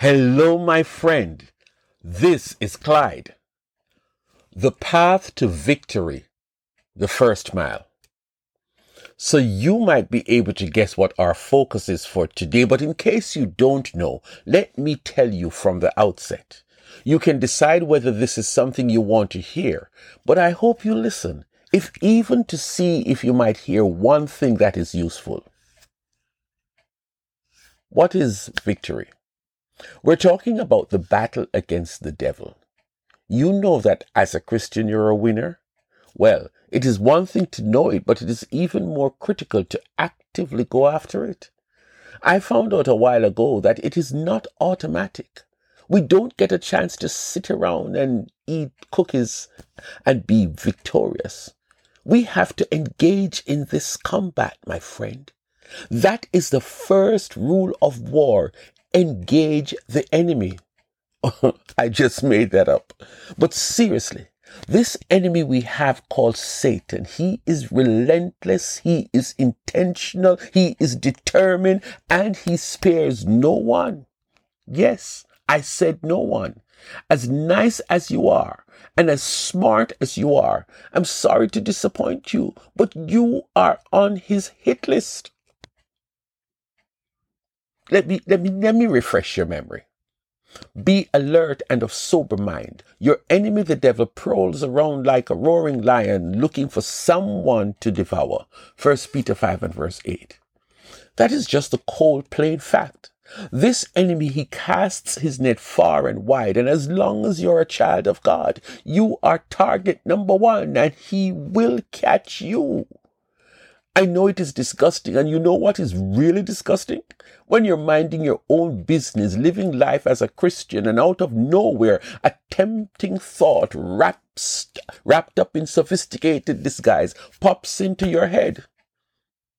Hello, my friend. This is Clyde. The path to victory, the first mile. So you might be able to guess what our focus is for today, but in case you don't know, let me tell you from the outset. You can decide whether this is something you want to hear, but I hope you listen, if even to see if you might hear one thing that is useful. What is victory? We're talking about the battle against the devil. You know that as a Christian you're a winner? Well, it is one thing to know it, but it is even more critical to actively go after it. I found out a while ago that it is not automatic. We don't get a chance to sit around and eat cookies and be victorious. We have to engage in this combat, my friend. That is the first rule of war engage the enemy. I just made that up. But seriously, this enemy we have called Satan, he is relentless, he is intentional, he is determined, and he spares no one. Yes, I said no one. As nice as you are, and as smart as you are, I'm sorry to disappoint you, but you are on his hit list let me let me let me refresh your memory. Be alert and of sober mind. Your enemy, the devil, prowls around like a roaring lion looking for someone to devour. 1 Peter 5 and verse 8. That is just a cold, plain fact. This enemy, he casts his net far and wide, and as long as you're a child of God, you are target number one, and he will catch you. I know it is disgusting, and you know what is really disgusting? When you're minding your own business, living life as a Christian, and out of nowhere, a tempting thought wraps, wrapped up in sophisticated disguise pops into your head.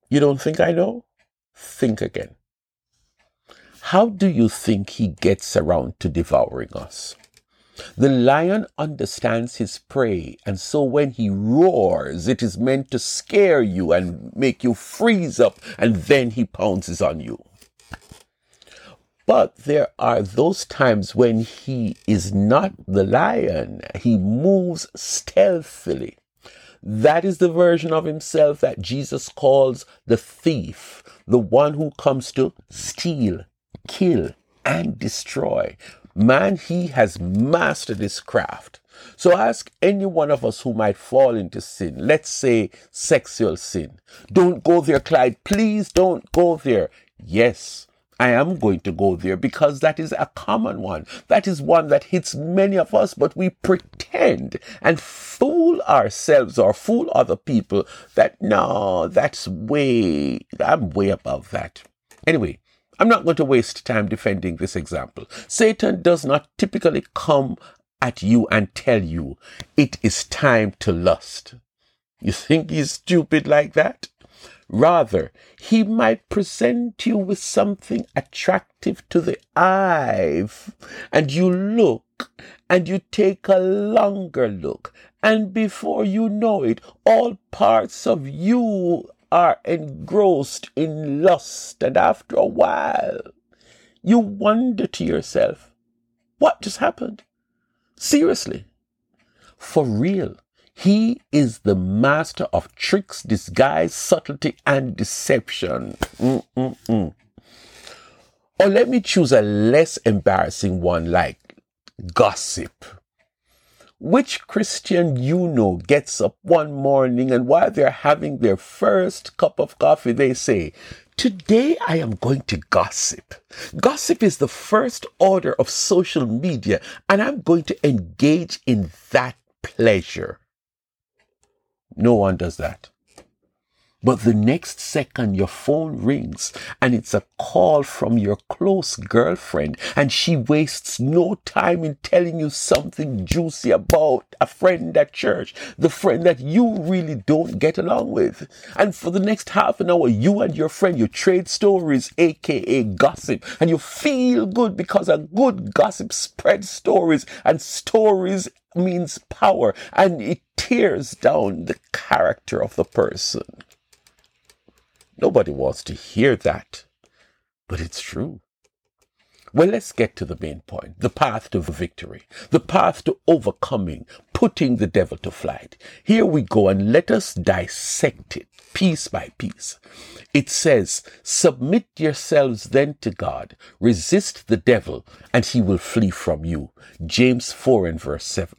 You don't think I know? Think again. How do you think he gets around to devouring us? The lion understands his prey, and so when he roars, it is meant to scare you and make you freeze up, and then he pounces on you. But there are those times when he is not the lion, he moves stealthily. That is the version of himself that Jesus calls the thief, the one who comes to steal, kill, and destroy. Man, he has mastered his craft. So ask any one of us who might fall into sin, let's say sexual sin. Don't go there, Clyde. Please don't go there. Yes, I am going to go there because that is a common one. That is one that hits many of us, but we pretend and fool ourselves or fool other people that no, that's way, I'm way above that. Anyway, I'm not going to waste time defending this example. Satan does not typically come at you and tell you it is time to lust. You think he's stupid like that? Rather, he might present you with something attractive to the eye, and you look, and you take a longer look, and before you know it, all parts of you are engrossed in lust, and after a while, you wonder to yourself, what just happened? Seriously, for real. He is the master of tricks, disguise, subtlety, and deception. Mm-mm-mm. Or let me choose a less embarrassing one like gossip. Which Christian you know gets up one morning and while they're having their first cup of coffee, they say, Today I am going to gossip. Gossip is the first order of social media, and I'm going to engage in that pleasure. No one does that. But the next second, your phone rings and it's a call from your close girlfriend, and she wastes no time in telling you something juicy about a friend at church, the friend that you really don't get along with. And for the next half an hour, you and your friend, you trade stories, aka gossip, and you feel good because a good gossip spreads stories, and stories means power, and it tears down the character of the person. Nobody wants to hear that, but it's true. Well, let's get to the main point the path to victory, the path to overcoming, putting the devil to flight. Here we go and let us dissect it piece by piece. It says, Submit yourselves then to God, resist the devil, and he will flee from you. James 4 and verse 7.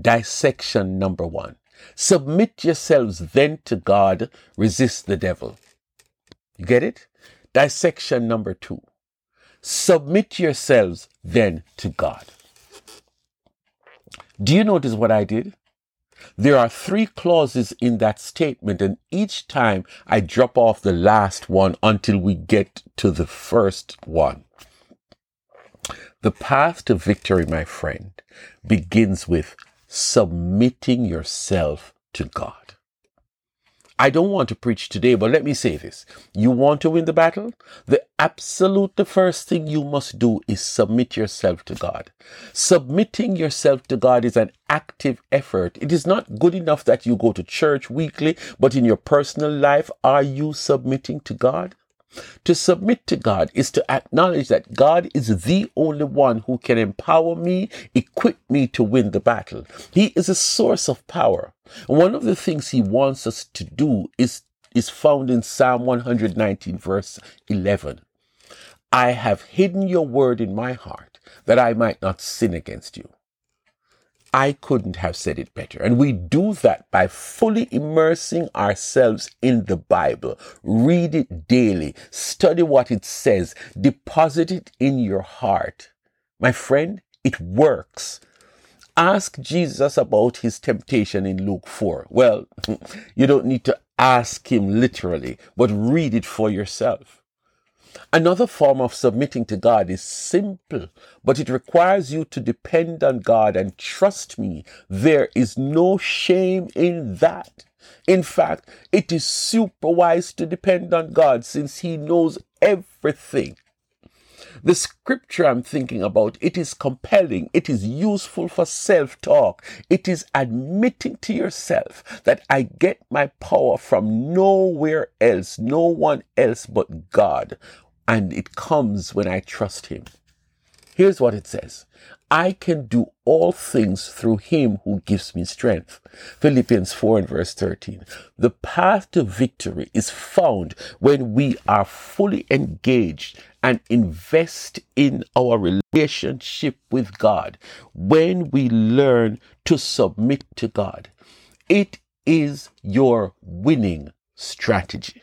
Dissection number one. Submit yourselves then to God, resist the devil. You get it? Dissection number two. Submit yourselves then to God. Do you notice what I did? There are three clauses in that statement, and each time I drop off the last one until we get to the first one. The path to victory, my friend, begins with submitting yourself to God. I don't want to preach today, but let me say this. You want to win the battle? The absolute the first thing you must do is submit yourself to God. Submitting yourself to God is an active effort. It is not good enough that you go to church weekly, but in your personal life, are you submitting to God? To submit to God is to acknowledge that God is the only one who can empower me, equip me to win the battle. He is a source of power. One of the things he wants us to do is, is found in Psalm 119 verse 11. I have hidden your word in my heart that I might not sin against you. I couldn't have said it better. And we do that by fully immersing ourselves in the Bible. Read it daily. Study what it says. Deposit it in your heart. My friend, it works. Ask Jesus about his temptation in Luke 4. Well, you don't need to ask him literally, but read it for yourself. Another form of submitting to God is simple, but it requires you to depend on God and trust me, there is no shame in that. In fact, it is super wise to depend on God since He knows everything. The scripture I'm thinking about, it is compelling. It is useful for self-talk. It is admitting to yourself that I get my power from nowhere else, no one else but God and it comes when I trust Him. Here's what it says. I can do all things through him who gives me strength. Philippians 4 and verse 13. The path to victory is found when we are fully engaged and invest in our relationship with God. When we learn to submit to God. It is your winning strategy.